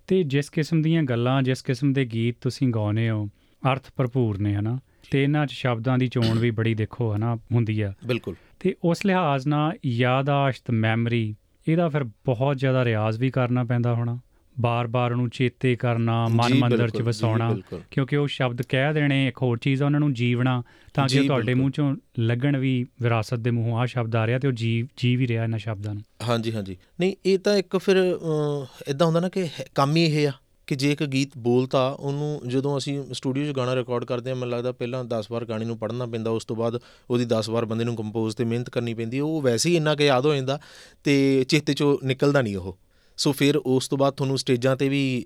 Speaker 2: ਤੇ ਜਿਸ ਕਿਸਮ ਦੀਆਂ ਗੱਲਾਂ ਜਿਸ ਕਿਸਮ ਦੇ ਗੀਤ ਤੁਸੀਂ ਗਾਉਨੇ ਹੋ ਅਰਥ ਭਰਪੂਰ ਨੇ ਹਨਾ? ਤੇ ਇਹਨਾਂ 'ਚ ਸ਼ਬਦਾਂ ਦੀ ਚੋਣ ਵੀ ਬੜੀ ਦੇਖੋ ਹਨਾ ਹੁੰਦੀ ਆ।
Speaker 3: ਬਿਲਕੁਲ।
Speaker 2: ਤੇ ਉਸ ਲਿਹਾਜ਼ ਨਾਲ ਯਾਦਾਸ਼ਤ ਮੈਮਰੀ ਇਹਦਾ ਫਿਰ ਬਹੁਤ ਜ਼ਿਆਦਾ ਰਿਆਜ਼ ਵੀ ਕਰਨਾ ਪੈਂਦਾ ਹੋਣਾ। ਬਾਰ-ਬਾਰ ਉਹਨੂੰ ਚੇਤੇ ਕਰਨਾ ਮਨ ਮੰਦਰ ਚ ਵਸਾਉਣਾ। ਕਿਉਂਕਿ ਉਹ ਸ਼ਬਦ ਕਹਿ ਦੇਣੇ ਇੱਕ ਹੋਰ ਚੀਜ਼ ਆ ਉਹਨਾਂ ਨੂੰ ਜੀਵਣਾ ਤਾਂ ਕਿ ਤੁਹਾਡੇ। ਮੂੰਹ ਚੋਂ ਲੱਗਣ ਵੀ ਵਿਰਾਸਤ ਦੇ ਮੂੰਹੋਂ ਆ ਸ਼ਬਦ ਆ ਰਿਹਾ ਤੇ ਉਹ ਜੀ ਜੀ ਵੀ ਰਿਹਾ ਇਹਨਾਂ ਸ਼ਬਦਾਂ ਨੂੰ
Speaker 3: ਹਾਂਜੀ ਹਾਂਜੀ ਨਹੀਂ ਇਹ ਤਾਂ ਇੱਕ ਫਿਰ ਇਦਾਂ ਹੁੰਦਾ ਨਾ ਕਿ ਕੰਮ ਹੀ ਇਹ ਆ ਕਿ ਜੇ ਇੱਕ ਗੀਤ ਬੋਲਤਾ ਉਹਨੂੰ ਜਦੋਂ ਅਸੀਂ ਸਟੂਡੀਓ 'ਚ ਗਾਣਾ ਰਿਕਾਰਡ ਕਰਦੇ ਹਾਂ ਮੈਨੂੰ ਲੱਗਦਾ ਪਹਿਲਾਂ 10 ਵਾਰ ਗਾਣੇ ਨੂੰ ਪੜ੍ਹਨਾ ਪੈਂਦਾ ਉਸ ਤੋਂ ਬਾਅਦ ਉਹਦੀ 10 ਵਾਰ ਬੰਦੇ ਨੂੰ ਕੰਪੋਜ਼ ਤੇ ਮਿਹਨਤ ਕਰਨੀ ਪੈਂਦੀ ਉਹ ਵੈਸੇ ਹੀ ਇੰਨਾ ਕਿ ਯਾਦ ਹੋ ਜਾਂਦਾ ਤੇ ਚੇਤੇ 'ਚੋਂ ਨਿਕਲਦਾ ਨਹੀਂ ਉਹ ਸੋ ਫਿਰ ਉਸ ਤੋਂ ਬਾਅਦ ਤੁਹਾਨੂੰ ਸਟੇਜਾਂ ਤੇ ਵੀ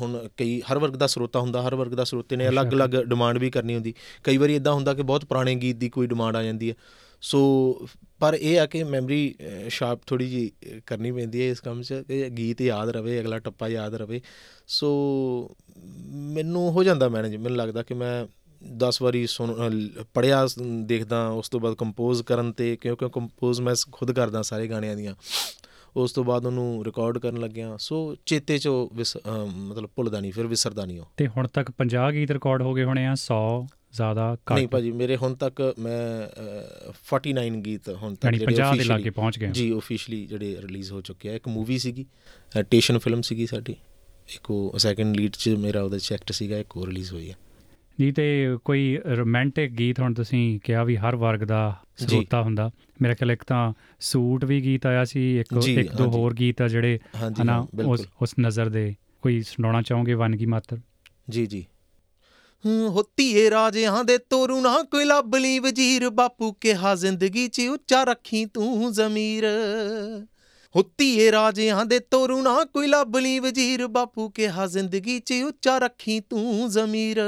Speaker 3: ਹੁਣ ਕਈ ਹਰ ਵਰਗ ਦਾ ਸਰੋਤਾ ਹੁੰਦਾ ਹਰ ਵਰਗ ਦਾ ਸਰੋਤੇ ਨੇ ਅਲੱਗ-ਅਲੱਗ ਡਿਮਾਂਡ ਵੀ ਕਰਨੀ ਹੁੰਦੀ। ਕਈ ਵਾਰੀ ਇਦਾਂ ਹੁੰਦਾ ਕਿ ਬਹੁਤ ਪੁਰਾਣੇ ਗੀਤ ਦੀ ਕੋਈ ਡਿਮਾਂਡ ਆ ਜਾਂਦੀ ਹੈ। ਸੋ ਪਰ ਇਹ ਆ ਕਿ ਮੈਮਰੀ ਸ਼ਾਰਪ ਥੋੜੀ ਜੀ ਕਰਨੀ ਪੈਂਦੀ ਹੈ ਇਸ ਕੰਮ 'ਚ ਕਿ ਗੀਤ ਯਾਦ ਰਵੇ ਅਗਲਾ ਟੱਪਾ ਯਾਦ ਰਵੇ। ਸੋ ਮੈਨੂੰ ਹੋ ਜਾਂਦਾ ਮੈਨੇਜ ਮੈਨੂੰ ਲੱਗਦਾ ਕਿ ਮੈਂ 10 ਵਾਰੀ ਸੁਣ ਪੜਿਆ ਦੇਖਦਾ ਉਸ ਤੋਂ ਬਾਅਦ ਕੰਪੋਜ਼ ਕਰਨ ਤੇ ਕਿਉਂਕਿ ਕੰਪੋਜ਼ ਮੈਂ ਖੁਦ ਕਰਦਾ ਸਾਰੇ ਗਾਣਿਆਂ ਦੀਆਂ। ਉਸ ਤੋਂ ਬਾਅਦ ਉਹਨੂੰ ਰਿਕਾਰਡ ਕਰਨ ਲੱਗਿਆ। ਸੋ ਚੇਤੇ 'ਚ ਮਤਲਬ ਭੁੱਲਦਾ ਨਹੀਂ ਫਿਰ ਵਿਸਰਦਾ ਨਹੀਂ ਉਹ।
Speaker 2: ਤੇ ਹੁਣ ਤੱਕ 50 ਗੀਤ ਰਿਕਾਰਡ ਹੋ ਗਏ ਹੋਣੇ ਆ 100 ਜ਼ਿਆਦਾ
Speaker 3: ਨਹੀਂ
Speaker 2: ਘੱਟ
Speaker 3: ਭਾਜੀ ਮੇਰੇ ਹੁਣ ਤੱਕ ਮੈਂ ਅਹ, 49 ਗੀਤ ਹੁਣ ਤੱਕ
Speaker 2: ਯਾਨੀ 50 ਦੇ ਲਾਗੇ ਪਹੁੰਚ ਗਏ।
Speaker 3: ਜੀ ਆਫੀਸ਼ੀਅਲੀ ਜਿਹੜੇ ਰਿਲੀਜ਼ ਹੋ ਚੁੱਕੇ ਆ। ਇੱਕ ਮੂਵੀ ਸੀਗੀ ਟੇਸ਼ਨ ਫਿਲਮ ਸੀਗੀ ਸਾਡੀ। ਇੱਕ ਉਹ ਸੈਕੰਡ ਲੀਡ 'ਚ ਮੇਰਾ ਉਹਦੇ ਐਕਟ ਸੀਗਾ ਇੱਕ ਹੋਰ ਰਿਲੀਜ਼ ਹੋਈ ਹੈ
Speaker 2: ਜੀ ਤੇ ਕੋਈ ਰੋਮਾਂਟਿਕ ਗੀਤ ਹੁਣ ਤੁਸੀਂ ਕਿਹਾ ਵੀ ਹਰ ਵਰਗ ਦਾ। ਸਰੋਤਾ ਹੁੰਦਾ। ਮੇਰਾ ਖਿਆਲ ਇੱਕ ਤਾਂ ਸੂਟ ਵੀ ਗੀਤ ਆਇਆ ਸੀ ਇੱਕ ਇੱਕ ਦੋ। ਹੋਰ ਗੀਤ ਆ ਜਿਹੜੇ ਹਨਾ ਉਸ ਉਸ ਨਜ਼ਰ ਦੇ ਕੋਈ ਸੁਣਾਉਣਾ ਚਾਹੋਗੇ ਵਨਗੀ ਮਾਤਰ?
Speaker 3: ਜੀ ਜੀ। ਹੂੰ ਹੋਤੀਏ ਰਾਜਿਆਂ ਦੇ ਤੋਰੂ ਨਾ ਕੋਈ ਲੱਭ ਲਈ ਵਜ਼ੀਰ ਬਾਪੂ ਕਿਹਾ ਜ਼ਿੰਦਗੀ 'ਚ ਉੱਚਾ ਰੱਖੀ ਤੂੰ ਜ਼ਮੀਰ। ਹੋਤੀਏ ਰਾਜਿਆਂ ਦੇ ਤੋਰੂ ਨਾ ਕੋਈ ਲੱਭ ਲਈ ਵਜ਼ੀਰ ਬਾਪੂ ਕਿਹਾ, ਜ਼ਿੰਦਗੀ 'ਚ ਉੱਚਾ ਰੱਖੀ ਤੂੰ ਜ਼ਮੀਰ।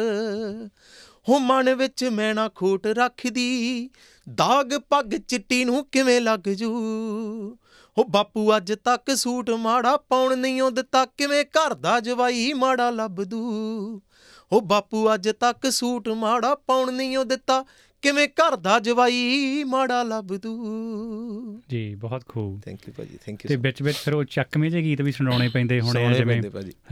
Speaker 3: ਹੋ ਮਨ ਵਿੱਚ ਮੈਂ ਨਾ ਖੋਟ ਰੱਖਦੀ, ਦਾਗ ਪੱਗ ਚਿੱਟੀ ਨੂੰ ਕਿਵੇਂ ਲੱਗ ਜੂ? ਹੋ ਬਾਪੂ, ਅੱਜ ਤੱਕ ਸੂਟ ਮਾੜਾ ਪਾਉਣ ਨਹੀਂ ਉਹ ਦਿੱਤਾ ਕਿਵੇਂ ਘਰ ਦਾ ਜਵਾਈ ਮਾੜਾ ਲੱਭਦੂ ਹੋ ਬਾਪੂ, ਅੱਜ ਤੱਕ ਸੂਟ ਮਾੜਾ ਪਾਉਣ ਨਹੀਂ ਉਹ ਦਿੱਤਾ ਕਿਵੇਂ ਘਰ ਦਾ ਜਵਾਈ ਮਾੜਾ ਲੱਭਦੂ
Speaker 2: ਜੀ ਬਹੁਤ ਖੂਬ।
Speaker 3: ਥੈਂਕ ਯੂ ਭਾਜੀ ਥੈਂਕ
Speaker 2: ਤੇ
Speaker 3: ਯੂ
Speaker 2: ਵਿੱਚ ਵਿੱਚ ਫਿਰ ਉਹ ਚੱਕਵੇਂ ਜਿਹੇ ਗੀਤ ਵੀ ਸੁਣਾਉਣੇ ਪੈਂਦੇ ਹੋਣੇ ਜਿਵੇਂ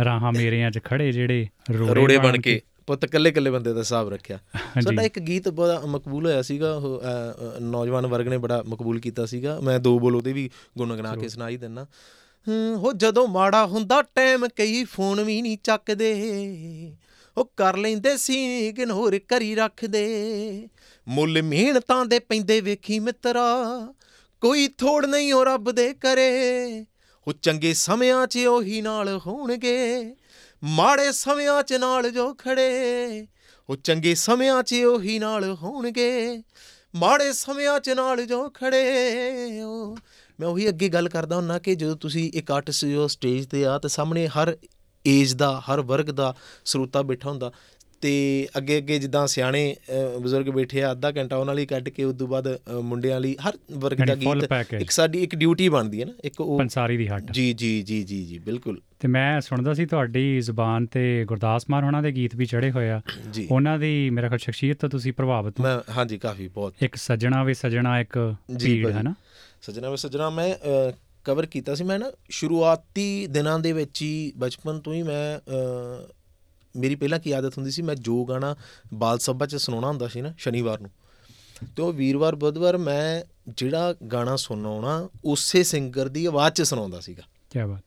Speaker 2: ਰਾਹਾਂ ਮੇਰਿਆਂ 'ਚ ਖੜੇ ਜਿਹੜੇ
Speaker 3: ਰੋੜੇ ਬਣ ਕੇ ਪੁੱਤ ਕੱਲੇ ਕੱਲੇ ਬੰਦੇ ਦਾ ਹਿਸਾਬ ਰੱਖਿਆ। ਸਾਡਾ ਇੱਕ ਗੀਤ ਬੜਾ ਮਕਬੂਲ ਹੋਇਆ ਸੀਗਾ ਉਹ ਨੌਜਵਾਨ ਵਰਗ ਨੇ ਬੜਾ ਮਕਬੂਲ ਕੀਤਾ ਸੀਗਾ। ਮੈਂ ਦੋ ਬੋਲ ਉਹਦੇ ਵੀ ਗੁੰਗਣਾ ਕੇ ਸੁਣਾਈ ਦਿੰਨਾ। ਹੂੰ, ਹੋ ਜਦੋਂ ਮਾੜਾ ਹੁੰਦਾ ਟਾਈਮ ਕਈ ਫੋਨ ਵੀ ਨਹੀਂ ਚੱਕਦੇ। ਉਹ ਕਰ ਲੈਂਦੇ ਸੀ ਇਗਨੋਰ ਕਰੀ ਰੱਖਦੇ। ਮੁੱਲ ਮਿਹਨਤਾਂ ਦੇ ਪੈਂਦੇ ਵੇਖੀ ਮਿੱਤਰਾ, ਕੋਈ ਥੋੜ ਨਹੀਂ ਉਹ ਰੱਬ ਦੇ ਕਰੇ। ਉਹ ਚੰਗੇ ਸਮਿਆਂ 'ਚ ਉਹੀ ਨਾਲ ਹੋਣਗੇ, ਮਾੜੇ ਸਮਿਆਂ 'ਚ ਨਾਲ ਜੋ ਖੜੇ। ਉਹ ਚੰਗੇ ਸਮਿਆਂ 'ਚ ਉਹੀ ਨਾਲ ਹੋਣਗੇ, ਮਾੜੇ ਸਮਿਆਂ 'ਚ ਨਾਲ ਜੋ ਖੜੇ। ਉਹ ਮੈਂ ਉਹੀ ਅੱਗੇ ਗੱਲ ਕਰਦਾ ਹੁੰਨਾ ਕਿ ਜਦੋਂ ਤੁਸੀਂ ਇੱਕ ਆਰਟਿਸਟ ਜੋ ਸਟੇਜ ਤੇ ਆ, ਤੇ ਸਾਹਮਣੇ ਹਰ ਏਜ ਦਾ, ਹਰ ਵਰਗ ਦਾ ਸਰੋਤਾ ਬੈਠਾ ਹੁੰਦਾ। ਤੇ ਅੱਗੇ ਅੱਗੇ ਜਿੱਦਾਂ ਸਿਆਣੇ ਬਜ਼ੁਰਗ ਬੈਠੇ ਆ ਅੱਧਾ ਘੰਟਾ ਉਹਨਾਂ ਲਈ ਕੱਢ ਕੇ ਉਸ ਤੋਂ ਬਾਅਦ ਮੁੰਡਿਆਂ ਲਈ ਹਰ ਵਰਗ ਦਾ ਗੀਤ। ਇੱਕ ਸਾਡੀ ਇੱਕ ਡਿਊਟੀ ਬਣਦੀ ਹੈ ਨਾ ਇੱਕ ਉਹ
Speaker 2: ਪੰਸਾਰੀ ਦੀ ਹੱਟ।
Speaker 3: ਜੀ ਜੀ ਜੀ ਜੀ ਜੀ ਬਿਲਕੁਲ।
Speaker 2: ਤੇ ਮੈਂ ਸੁਣਦਾ ਸੀ ਤੁਹਾਡੀ ਜ਼ੁਬਾਨ ਤੇ ਗੁਰਦਾਸ ਮਾਨ ਹੋਣਾ ਦੇ ਗੀਤ ਵੀ ਚੜੇ ਹੋਏ ਆ। ਉਹਨਾਂ ਦੀ ਮੇਰਾ ਖਿਆਲ ਸ਼ਖਸੀਅਤ ਤੋਂ ਤੁਸੀਂ ਪ੍ਰਭਾਵਿਤ ਹੋ।
Speaker 3: ਮੈਂ ਹਾਂਜੀ ਕਾਫੀ ਬਹੁਤ।
Speaker 2: ਇੱਕ ਸਜਣਾ ਵੇ ਸਜਣਾ ਇੱਕ
Speaker 3: ਜੀ
Speaker 2: ਭੀੜ। ਹੈ ਨਾ
Speaker 3: ਸੱਜਣਾ ਵੇ ਸੱਜਣਾ ਮੈਂ ਕਵਰ ਕੀਤਾ ਸੀ। ਮੈਂ ਨਾ ਸ਼ੁਰੂਆਤੀ ਦਿਨਾਂ ਦੇ ਵਿੱਚ ਹੀ ਬਚਪਨ ਤੋਂ ਹੀ ਮੈਂ ਮੇਰੀ ਪਹਿਲਾਂ ਕੀ ਆਦਤ ਹੁੰਦੀ ਸੀ ਮੈਂ ਜੋ ਗਾਣਾ ਬਾਲ ਸਭਾ 'ਚ ਸੁਣਾਉਣਾ ਹੁੰਦਾ ਸੀ ਨਾ ਸ਼ਨੀਵਾਰ ਨੂੰ ਤੇ ਉਹ ਵੀਰਵਾਰ ਬੁੱਧਵਾਰ ਮੈਂ ਜਿਹੜਾ ਗਾਣਾ ਸੁਣਾਉਣਾ ਉਸੇ ਸਿੰਗਰ ਦੀ ਆਵਾਜ਼ 'ਚ ਸੁਣਾਉਂਦਾ ਸੀਗਾ।
Speaker 2: ਕੀ ਬਾਤ।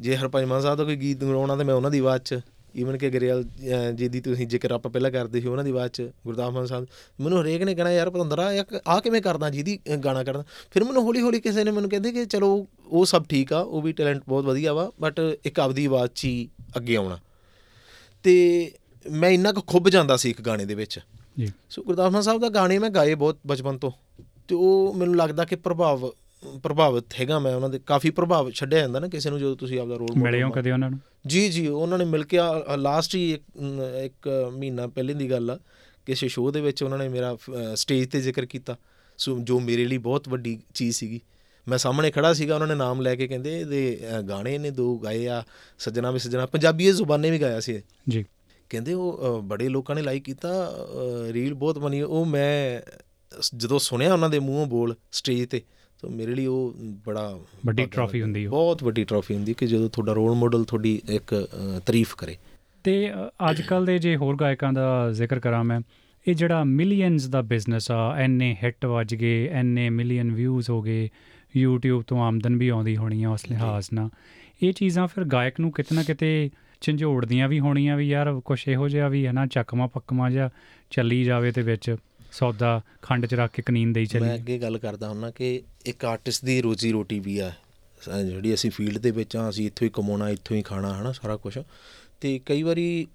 Speaker 3: ਜੇ ਹਰਪੰਜ ਸਾਹਿਬ ਦਾ ਕੋਈ ਗੀਤ ਗਾਉਣਾ ਤਾਂ ਮੈਂ ਉਹਨਾਂ ਦੀ ਆਵਾਜ਼ 'ਚ ਈਵਨ ਕਿ ਗਰੇਵਾਲ ਜੀ ਦੀ ਤੁਸੀਂ ਜ਼ਿਕਰ ਆਪਾਂ ਪਹਿਲਾਂ ਕਰਦੇ ਸੀ ਉਹਨਾਂ ਦੀ ਆਵਾਜ਼ 'ਚ ਗੁਰਦਾਸ ਮਾਨ ਸਾਹਿਬ ਮੈਨੂੰ ਹਰੇਕ ਨੇ ਕਹਿਣਾ ਯਾਰ ਪਤੰਦਰਾ ਆ ਕਿਵੇਂ ਕਰਦਾ ਜਿਹਦੀ ਗਾਣਾ ਕਰਦਾ? ਫਿਰ ਮੈਨੂੰ ਹੌਲੀ ਹੌਲੀ ਕਿਸੇ ਨੇ ਮੈਨੂੰ ਕਹਿੰਦੇ ਕਿ ਚਲੋ ਉਹ ਸਭ ਠੀਕ ਆ ਉਹ ਵੀ ਟੈਲੈਂਟ ਬਹੁਤ ਵਧੀਆ ਵਾ ਬਟ ਇੱਕ ਆਪਦੀ ਆਵਾਜ਼ 'ਚ ਹੀ ਅੱਗੇ ਆਉਣਾ। ਤੇ ਮੈਂ ਇੰਨਾ ਕੁ ਖੁੱਭ ਜਾਂਦਾ ਸੀ ਇੱਕ ਗਾਣੇ ਦੇ ਵਿੱਚ।
Speaker 2: ਜੀ।
Speaker 3: ਸੋ ਗੁਰਦਾਸ ਮਾਨ ਸਾਹਿਬ ਦਾ ਗਾਣੇ ਮੈਂ ਗਾਏ ਬਹੁਤ ਬਚਪਨ ਤੋਂ। ਤੇ ਉਹ ਮੈਨੂੰ ਲੱਗਦਾ ਕਿ ਪ੍ਰਭਾਵ ਪ੍ਰਭਾਵਿਤ ਹੈਗਾ ਮੈਂ ਉਹਨਾਂ ਦੇ ਕਾਫੀ ਪ੍ਰਭਾਵ ਛੱਡਿਆ ਜਾਂਦਾ ਨਾ ਕਿਸੇ ਨੂੰ ਜਦੋਂ ਤੁਸੀਂ ਆਪਦਾ ਰੋਲ
Speaker 2: ਮਿਲੇ ਹੋ ਕਦੇ ਉਹਨਾਂ ਨੂੰ?
Speaker 3: ਜੀ ਜੀ ਉਹਨਾਂ ਨੇ ਮਿਲ ਕੇ ਲਾਸਟ ਹੀ ਇੱਕ, ਮਹੀਨਾ ਪਹਿਲੇ ਦੀ ਗੱਲ ਆ। ਕਿਸੇ ਸ਼ੋਅ ਦੇ ਵਿੱਚ ਉਹਨਾਂ ਨੇ ਮੇਰਾ ਸਟੇਜ ਤੇ ਜ਼ਿਕਰ ਕੀਤਾ। ਸੋ ਜੋ ਮੇਰੇ ਲਈ ਬਹੁਤ ਵੱਡੀ ਚੀਜ਼ ਸੀਗੀ। ਮੈਂ ਸਾਹਮਣੇ ਖੜਾ ਸੀਗਾ ਉਹਨਾਂ ਨੇ ਨਾਮ ਲੈ ਕੇ ਕਹਿੰਦੇ ਇਹਦੇ ਗਾਣੇ ਨੇ ਦੋ ਗਾਏ ਆ ਸੱਜਣਾ ਵੀ ਸੱਜਣਾ। ਪੰਜਾਬੀ ਜ਼ੁਬਾਨੇ ਵੀ ਗਾਇਆ ਸੀ
Speaker 2: ਜੀ।
Speaker 3: ਕਹਿੰਦੇ ਉਹ ਬੜੇ ਲੋਕਾਂ ਨੇ ਲਾਈਕ ਕੀਤਾ ਰੀਲ ਬਹੁਤ ਬਣੀ ਉਹ ਮੈਂ ਜਦੋਂ ਸੁਣਿਆ ਉਹਨਾਂ ਦੇ ਮੂੰਹੋਂ ਬੋਲ ਸਟੇਜ ਤੇ ਤਾਂ ਮੇਰੇ ਲਈ ਉਹ ਬੜਾ
Speaker 2: ਵੱਡੀ
Speaker 3: ਵਾਲੀ-
Speaker 2: ਹੁੰਦੀ ਉਹ।
Speaker 3: ਬਹੁਤ ਵੱਡੀ ਟਰੋਫੀ ਹੁੰਦੀ ਕਿ ਜਦੋਂ ਤੁਹਾਡਾ ਰੋਲ ਮਾਡਲ ਤੁਹਾਡੀ ਇੱਕ ਤਾਰੀਫ ਕਰੇ।
Speaker 2: ਤੇ ਅੱਜ ਕੱਲ ਦੇ ਜੇ ਹੋਰ ਗਾਇਕਾਂ ਦਾ ਜ਼ਿਕਰ ਕਰਾਂ ਮੈਂ ਇਹ ਜਿਹੜਾ ਮਿਲੀਅਨਸ ਦਾ ਬਿਜ਼ਨਸ ਆ ਐਨੇ ਹਿੱਟ ਵੱਜ ਗਏ ਐਨੇ ਮਿਲੀਅਨ ਵਿਊਜ਼ ਹੋ ਗਏ YouTube ਤੋਂ ਆਮਦਨ ਵੀ ਆਉਂਦੀ ਹੋਣੀ ਆ ਉਸ ਲਿਹਾਜ਼ ਨਾਲ। ਇਹ ਚੀਜ਼ਾਂ ਫਿਰ ਗਾਇਕ ਨੂੰ ਕਿਤੇ ਨਾ ਕਿਤੇ ਝੰਜੋੜਦੀਆਂ ਵੀ ਹੋਣੀਆਂ ਵੀ ਯਾਰ ਕੁਛ ਇਹੋ ਜਿਹਾ ਵੀ ਹੈ ਨਾ ਚੱਕਮਾ ਪੱਕਮਾ ਜਿਹਾ ਚੱਲੀ ਜਾਵੇ ਤੇ ਵਿੱਚ ਸੌਦਾ ਖੰਡ ਚ ਰੱਖ ਕੇ ਕਨੀਨ ਦੇਈ
Speaker 3: ਮੈਂ
Speaker 2: ਚੱਲੀ
Speaker 3: ਅੱਗੇ ਗੱਲ ਕਰਦਾ ਹੁੰਨਾ ਕਿ ਇੱਕ ਆਰਟਿਸਟ ਦੀ ਰੋਜੀ ਰੋਟੀ ਵੀ ਆ। ਜਿਹੜੀ ਅਸੀਂ ਫੀਲਡ ਦੇ ਵਿੱਚ ਆ ਅਸੀਂ ਇੱਥੋਂ ਹੀ ਕਮਾਉਣਾ ਇੱਥੋਂ ਹੀ ਖਾਣਾ ਹਨਾ ਸਾਰਾ ਕੁਝ ਤੇ ਕਈ ਵਾਰੀ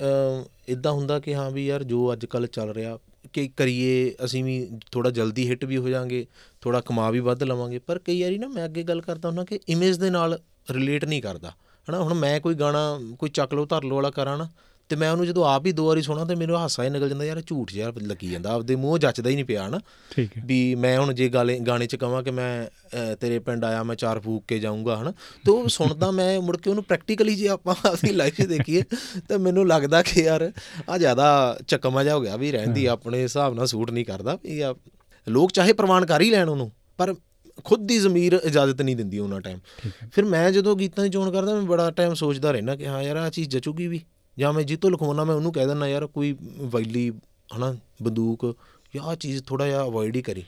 Speaker 3: ਇਦਾਂ ਹੁੰਦਾ ਕਿ ਹਾਂ ਵੀ ਯਾਰ ਜੋ ਅੱਜ ਕੱਲ ਚੱਲ ਰਿਹਾ ਕਿ ਕਰੀਏ, ਅਸੀਂ ਵੀ ਥੋੜਾ ਜਲਦੀ ਹਿੱਟ ਵੀ ਹੋ ਜਾਾਂਗੇ ਥੋੜਾ ਕਮਾ ਵੀ ਵੱਧ ਲਵਾਂਗੇ। ਪਰ ਕਈ ਵਾਰੀ ਨਾ ਮੈਂ ਅੱਗੇ ਗੱਲ ਕਰਦਾ ਹੁੰਦਾ ਕਿ ਇਮੇਜ ਦੇ ਨਾਲ ਰਿਲੇਟ ਨਹੀਂ ਕਰਦਾ। ਹਨਾ, ਹੁਣ ਮੈਂ ਕੋਈ ਗਾਣਾ ਕੋਈ ਚੱਕ ਲੋ ਧਰ ਲੋ ਵਾਲਾ ਕਰਾਂ ਨਾ ਤੇ ਮੈਂ ਉਹਨੂੰ ਜਦੋਂ ਆਪ ਹੀ ਦੋ ਵਾਰੀ ਸੁਣਾ ਤੇ ਮੈਨੂੰ ਹਾਸਾ ਹੀ ਨਿਕਲ ਜਾਂਦਾ ਯਾਰ ਝੂਠ ਜਿਹਾ ਲੱਗੀ ਜਾਂਦਾ ਆਪਦੇ ਮੂੰਹ ਜੱਚਦਾ ਹੀ ਨਹੀਂ ਪਿਆ ਹਨਾ।
Speaker 2: ਠੀਕ ਹੈ।
Speaker 3: ਵੀ ਮੈਂ ਹੁਣ ਜੇ ਗਾਲੇ ਗਾਣੇ 'ਚ ਕਹਾਂ ਕਿ ਮੈਂ ਤੇਰੇ ਪਿੰਡ ਆਇਆ ਮੈਂ ਚਾਰ ਫੂਕ ਕੇ ਜਾਊਂਗਾ ਹਨਾ ਤੇ ਉਹ ਸੁਣਦਾ ਮੈਂ ਮੁੜ ਕੇ ਉਹਨੂੰ ਪ੍ਰੈਕਟੀਕਲੀ ਜੇ ਆਪਾਂ ਆਪਣੀ ਲਾਈਫ 'ਚ ਦੇਖੀਏ ਤਾਂ ਮੈਨੂੰ ਲੱਗਦਾ ਕਿ ਯਾਰ ਆ ਜ਼ਿਆਦਾ ਚੱਕਮਾ ਜਾ ਹੋ ਗਿਆ ਵੀ ਰਹਿੰਦੀ ਆਪਣੇ ਹਿਸਾਬ ਨਾਲ ਸੂਟ ਨਹੀਂ ਕਰਦਾ ਵੀ ਆ ਲੋਕ ਚਾਹੇ ਪ੍ਰਮਾਣ ਕਰ ਹੀ ਲੈਣ ਉਹਨੂੰ ਪਰ ਖੁਦ ਦੀ ਜ਼ਮੀਰ ਇਜਾਜ਼ਤ ਨਹੀਂ ਦਿੰਦੀ ਉਹਨਾਂ ਟਾਈਮ ਫਿਰ ਮੈਂ ਜਦੋਂ ਗੀਤਾਂ ਦੀ ਚੋਣ ਕਰਦਾ ਮੈਂ ਬੜਾ ਟਾਈਮ ਸੋਚਦਾ ਰਹਿਣਾ ਕਿ ਹਾਂ ਯਾਰ ਆ ਚੀਜ਼ ਜਚੂਗੀ ਵੀ। ਜਾਂ ਮੈਂ ਜਿੱਤੋਂ ਲਿਖਵਾਉਣਾ ਮੈਂ ਉਹਨੂੰ ਕਹਿ ਦਿੰਦਾ ਯਾਰ ਕੋਈ ਵੈਲੀ ਹਨਾ ਬੰਦੂਕ ਜਾਂ ਆ ਚੀਜ਼ ਥੋੜਾ ਜਿਹਾ ਅਵੋਇਡ ਹੀ ਕਰੀ।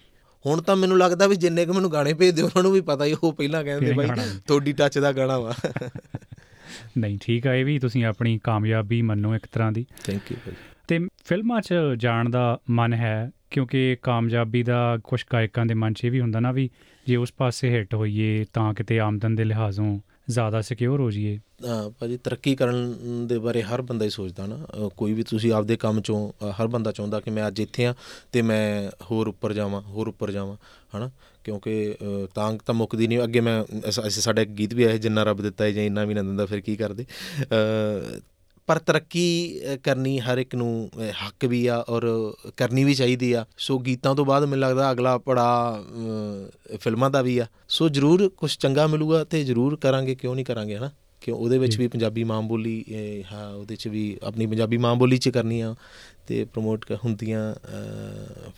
Speaker 3: ਹੁਣ ਤਾਂ ਮੈਨੂੰ ਲੱਗਦਾ ਵੀ ਜਿੰਨੇ ਕੁ ਮੈਨੂੰ ਗਾਣੇ ਭੇਜਦੇ ਉਹਨਾਂ ਨੂੰ ਵੀ ਪਤਾ ਹੀ ਉਹ ਪਹਿਲਾਂ ਕਹਿੰਦੇ ਬਾਈ? ਤੁਹਾਡੀ ਟੱਚ ਦਾ ਗਾਣਾ ਵਾ।
Speaker 2: ਨਹੀਂ ਠੀਕ ਆ ਇਹ ਵੀ ਤੁਸੀਂ ਆਪਣੀ ਕਾਮਯਾਬੀ ਮੰਨੋ ਇੱਕ ਤਰ੍ਹਾਂ ਦੀ।
Speaker 3: ਥੈਂਕ ਯੂ ਭਾਈ।
Speaker 2: ਤੇ ਫਿਲਮਾਂ 'ਚ ਜਾਣ ਦਾ ਮਨ ਹੈ ਕਿਉਂਕਿ ਕਾਮਯਾਬੀ ਦਾ ਕੁਝ ਗਾਇਕਾਂ ਦੇ ਮਨ 'ਚ ਇਹ ਵੀ ਹੁੰਦਾ ਨਾ ਵੀ ਜੇ ਉਸ ਪਾਸੇ ਹਿੱਟ ਹੋਈਏ ਤਾਂ ਕਿਤੇ ਆਮਦਨ ਦੇ ਲਿਹਾਜ਼ੋਂ ਜ਼ਿਆਦਾ ਸਿਕਿਉਰ ਹੋ ਜਾਈਏ।
Speaker 3: ਹਾਂ ਭਾਜੀ ਤਰੱਕੀ ਕਰਨ ਦੇ ਬਾਰੇ ਹਰ ਬੰਦਾ ਹੀ ਸੋਚਦਾ ਨਾ। ਅ, ਕੋਈ ਵੀ ਤੁਸੀਂ ਆਪਦੇ ਕੰਮ ਚੋਂ ਅ, ਹਰ ਬੰਦਾ ਚਾਹੁੰਦਾ ਕਿ ਮੈਂ ਅੱਜ ਇੱਥੇ ਆ ਤੇ ਮੈਂ ਹੋਰ ਉੱਪਰ ਜਾਵਾਂ ਹੋਰ ਉੱਪਰ ਜਾਵਾਂ ਹਨਾ? ਕਿਉਂਕਿ ਅ, ਤਾਂ ਤਾਂ ਮੁੱਕਦੀ ਨਹੀਂ ਅੱਗੇ ਮੈਂ ਅਸ- ਅਸੀਂ ਸਾਡਾ ਇੱਕ ਗੀਤ ਵੀ ਆਇਆ ਜਿੰਨਾ ਰੱਬ ਦਿੱਤਾ ਹੈ ਜਾਂ ਇੰਨਾ ਵੀ ਨਾ ਦਿੰਦਾ ਫਿਰ ਕੀ ਕਰਦੇ? ਅ, ਪਰ ਤਰੱਕੀ ਕਰਨੀ ਹਰ ਇੱਕ ਨੂੰ ਹੱਕ ਵੀ ਆ ਔਰ ਕਰਨੀ ਵੀ ਚਾਹੀਦੀ ਆ। ਸੋ ਗੀਤਾਂ ਤੋਂ ਬਾਅਦ ਮੈਨੂੰ ਲੱਗਦਾ ਅਗਲਾ ਪੜਾ ਫਿਲਮਾਂ ਦਾ ਵੀ ਆ। ਸੋ ਜ਼ਰੂਰ ਕੁਝ ਚੰਗਾ ਮਿਲੂਗਾ ਤੇ ਜ਼ਰੂਰ ਕਰਾਂਗੇ ਕਿਉਂ ਨਹੀਂ ਕਰਾਂਗੇ ਹਨਾ? ਕਿਉਂ ਉਹਦੇ ਵਿੱਚ ਵੀ ਪੰਜਾਬੀ ਮਾਂ ਬੋਲੀ ਹਾਂ ਉਹਦੇ 'ਚ ਵੀ ਆਪਣੀ ਪੰਜਾਬੀ ਮਾਂ ਬੋਲੀ 'ਚ ਕਰਨੀ ਆ ਤੇ ਪ੍ਰਮੋਟ ਹੁੰਦੀਆਂ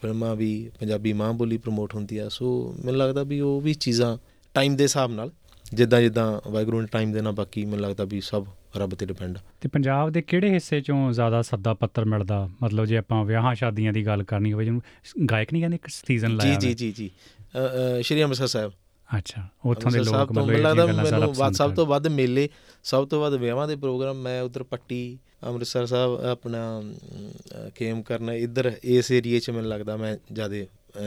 Speaker 3: ਫਿਲਮਾਂ ਵੀ ਪੰਜਾਬੀ ਮਾਂ ਬੋਲੀ ਪ੍ਰਮੋਟ ਹੁੰਦੀ ਆ। ਸੋ ਮੈਨੂੰ ਲੱਗਦਾ ਵੀ ਉਹ ਵੀ ਚੀਜ਼ਾਂ ਟਾਈਮ ਦੇ ਹਿਸਾਬ ਨਾਲ ਜਿੱਦਾਂ ਜਿੱਦਾਂ ਵਾਹਿਗੁਰੂ ਨੇ ਟਾਈਮ ਦੇਣਾ ਬਾਕੀ ਮੈਨੂੰ ਲੱਗਦਾ ਵੀ ਸਭ ਰੱਬ ਤੇ ਡਿਪੈਂਡ
Speaker 2: ਤੇ ਪੰਜਾਬ ਦੇ ਕਿਹੜੇ ਹਿੱਸੇ 'ਚੋਂ ਜ਼ਿਆਦਾ ਸੱਦਾ ਪੱਤਰ ਮਿਲਦਾ? ਮਤਲਬ ਜੇ ਆਪਾਂ ਵਿਆਹਾਂ ਸ਼ਾਦੀਆਂ ਦੀ ਗੱਲ ਕਰਨੀ ਹੋਵੇ ਜਿਹਨੂੰ ਗਾਇਕ ਨਹੀਂ ਕਹਿੰਦੇ ਇੱਕ ਸੀਜ਼ਨ
Speaker 3: ਜੀ
Speaker 2: ਲਾਇਆ
Speaker 3: ਜੀ ਜੀ ਜੀ। ਅ, ਸ਼੍ਰੀ ਅੰਮ੍ਰਿਤਸਰ ਸਾਹਿਬ।
Speaker 2: ਅੱਛਾ ਉੱਥੋਂ ਦੇ ਲੋਕ
Speaker 3: ਮੈਨੂੰ ਲੱਗਦਾ ਮੈਨੂੰ ਸਭ ਤੋਂ ਵੱਧ ਮੇਲੇ ਸਭ ਤੋਂ ਵੱਧ ਵਿਆਹਾਂ ਦੇ ਪ੍ਰੋਗਰਾਮ ਮੈਂ ਉਧਰ ਪੱਟੀ ਅੰਮ੍ਰਿਤਸਰ ਸਾਹਿਬ ਆਪਣਾ ਕੇਮ ਕਰਨਾ ਇੱਧਰ ਇਸ ਏਰੀਏ 'ਚ ਮੈਨੂੰ ਲੱਗਦਾ ਮੈਂ ਜ਼ਿਆਦਾ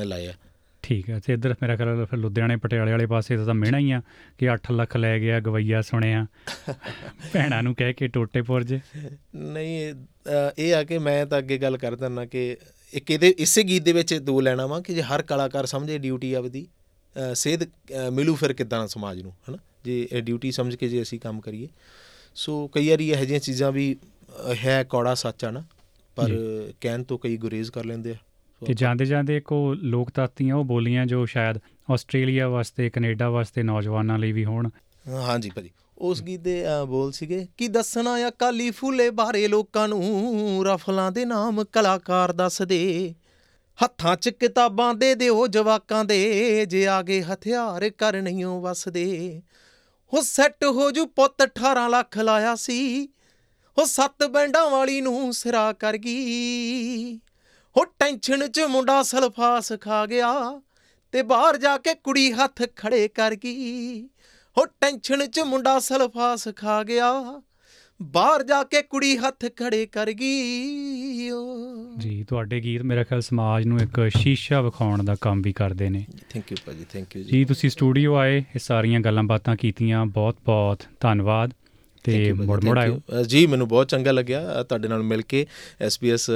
Speaker 3: ਲਾਇਆ।
Speaker 2: ਠੀਕ ਹੈ ਤੇ ਇੱਧਰ ਮੇਰਾ ਖਿਆਲ ਫਿਰ ਲੁਧਿਆਣੇ ਪਟਿਆਲੇ ਵਾਲੇ ਪਾਸੇ ਤਾਂ ਮਿਹਣਾ ਹੀ ਆ ਕਿ 8 ਲੱਖ ਲੈ ਗਿਆ ਗਵਈਆ ਸੁਣਿਆ। ਭੈਣਾਂ ਨੂੰ ਕਹਿ ਕੇ ਟੋਟੇ ਪੁਰਜ
Speaker 3: ਨਹੀਂ ਇਹ, ਆ ਕਿ ਮੈਂ ਤਾਂ ਅੱਗੇ ਗੱਲ ਕਰ ਦਿੰਦਾ ਕਿ ਇੱਕ ਇਹਦੇ ਇਸੇ ਗੀਤ ਦੇ ਵਿੱਚ ਦੋ ਲੈਣਾ ਵਾ ਕਿ ਜੇ ਹਰ ਕਲਾਕਾਰ ਸਮਝੇ ਡਿਊਟੀ ਆਪਦੀ ਸੇਧ ਮਿਲੂ ਫਿਰ ਕਿਦਾਂ ਸਮਾਜ ਨੂੰ ਹਨਾ? ਜੇ ਇਹ ਡਿਊਟੀ ਸਮਝ ਕੇ ਜੇ ਅਸੀਂ ਕੰਮ ਕਰੀਏ। ਸੋ ਕਈ ਵਾਰੀ ਇਹੋ ਜਿਹੀਆਂ ਚੀਜ਼ਾਂ ਵੀ ਹੈ ਕੌੜਾ ਸੱਚ ਆ ਨਾ ਪਰ ਕਹਿਣ ਤੋਂ ਕਈ ਗੁਰੇਜ਼ ਕਰ ਲੈਂਦੇ ਆ।
Speaker 2: ਤੇ ਜਾਂਦੇ ਜਾਂਦੇ ਇੱਕ ਉਹ ਲੋਕ ਤਾਤੀਆਂ ਉਹ ਬੋਲੀਆਂ ਜੋ ਸ਼ਾਇਦ ਆਸਟ੍ਰੇਲੀਆ ਵਾਸਤੇ ਕੈਨੇਡਾ ਵਾਸਤੇ ਨੌਜਵਾਨਾਂ ਲਈ ਵੀ ਹੋਣ।
Speaker 3: ਹਾਂ, ਹਾਂਜੀ ਭਾਜੀ। ਉਸ ਗੀਤ ਦੇ ਅ, ਬੋਲ ਸੀਗੇ ਕੀ ਦੱਸਣਾ ਆ ਕਾਲੀ ਫੂਲੇ ਬਾਰੇ ਲੋਕਾਂ ਨੂੰ? ਰਫਲਾਂ ਦੇ ਨਾਮ ਕਲਾਕਾਰ ਦੱਸਦੇ ਹੱਥਾਂ 'ਚ ਕਿਤਾਬਾਂ ਦੇ ਦਿਓ ਜਵਾਕਾਂ ਦੇ। ਜੇ ਆਗੇ ਹਥਿਆਰ ਕਰ ਨਹੀਂਓ ਵਸਦੇ ਹੋ ਸੈੱਟ ਹੋ ਜੂ ਪੁੱਤ 18 ਲੱਖ ਲਾਇਆ ਸੀ। ਹੋ ਸੱਤ ਬੈਂਡਾਂ ਵਾਲੀ ਨੂੰ ਸਿਰਾ ਕਰ ਗਈ। ਹੋ ਟੈਨਸ਼ਨ 'ਚ ਮੁੰਡਾ ਸਲਫਾਸ ਖਾ ਗਿਆ ਤੇ ਬਾਹਰ ਜਾ ਕੇ ਕੁੜੀ ਹੱਥ ਖੜੇ ਕਰ ਗਈ। ਹੋ ਟੈਨਸ਼ਨ 'ਚ ਮੁੰਡਾ ਸਲਫਾਸ ਖਾ ਗਿਆ ਬਾਹਰ ਜਾ ਕੇ ਕੁੜੀ ਹੱਥ ਖੜੇ ਕਰ ਗਈ।
Speaker 2: ਜੀ ਤੁਹਾਡੇ ਗੀਤ ਮੇਰਾ ਖਿਆਲ ਸਮਾਜ ਨੂੰ ਇੱਕ ਸ਼ੀਸ਼ਾ ਵਿਖਾਉਣ ਦਾ ਕੰਮ ਵੀ ਕਰਦੇ ਨੇ।
Speaker 3: ਥੈਂਕ ਯੂ ਭਾਜੀ ਥੈਂਕ ਯੂ ਜੀ।
Speaker 2: ਜੀ ਤੁਸੀਂ ਸਟੂਡੀਓ ਆਏ ਇਹ ਸਾਰੀਆਂ ਗੱਲਾਂ ਬਾਤਾਂ ਕੀਤੀਆਂ ਬਹੁਤ ਬਹੁਤ ਧੰਨਵਾਦ। ਤੇ
Speaker 3: thank
Speaker 2: ਆਇਓ।
Speaker 3: ਜੀ ਮੈਨੂੰ ਬਹੁਤ ਚੰਗਾ ਲੱਗਿਆ ਤੁਹਾਡੇ ਨਾਲ ਮਿਲ ਕੇ SBS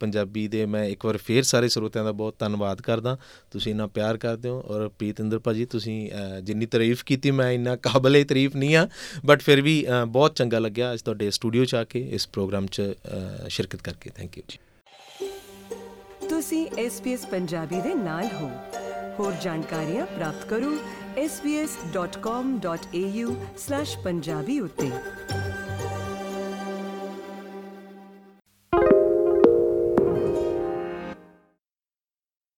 Speaker 3: ਪੰਜਾਬੀ ਦੇ ਮੈਂ ਇੱਕ ਵਾਰ ਫੇਰ ਸਾਰੇ ਸਰੋਤਿਆਂ ਦਾ ਬਹੁਤ ਧੰਨਵਾਦ ਕਰਦਾ। ਤੁਸੀਂ ਇੰਨਾ ਪਿਆਰ ਕਰਦੇ ਹੋ ਔਰ ਪ੍ਰੀਤਿੰਦਰ ਭਾਜੀ ਤੁਸੀਂ ਜਿੰਨੀ ਤਾਰੀਫ ਕੀਤੀ ਮੈਂ ਇੰਨਾ ਕਾਬਲੇ ਤਾਰੀਫ ਨਹੀਂ ਆ ਬਟ ਫਿਰ ਵੀ ਬਹੁਤ ਚੰਗਾ ਲੱਗਿਆ ਅੱਜ ਤੁਹਾਡੇ ਸਟੂਡੀਓ 'ਚ ਆ ਕੇ ਇਸ ਪ੍ਰੋਗਰਾਮ 'ਚ ਸ਼ਿਰਕਤ ਕਰਕੇ। ਥੈਂਕ ਯੂ
Speaker 1: ਤੁਸੀਂ SBS ਪੰਜਾਬੀ ਦੇ ਨਾਲ ਹੋ। ਹੋਰ ਜਾਣਕਾਰੀਆਂ ਪ੍ਰਾਪਤ ਕਰੋ sbs.com.au/punjabi ਉੱਤੇ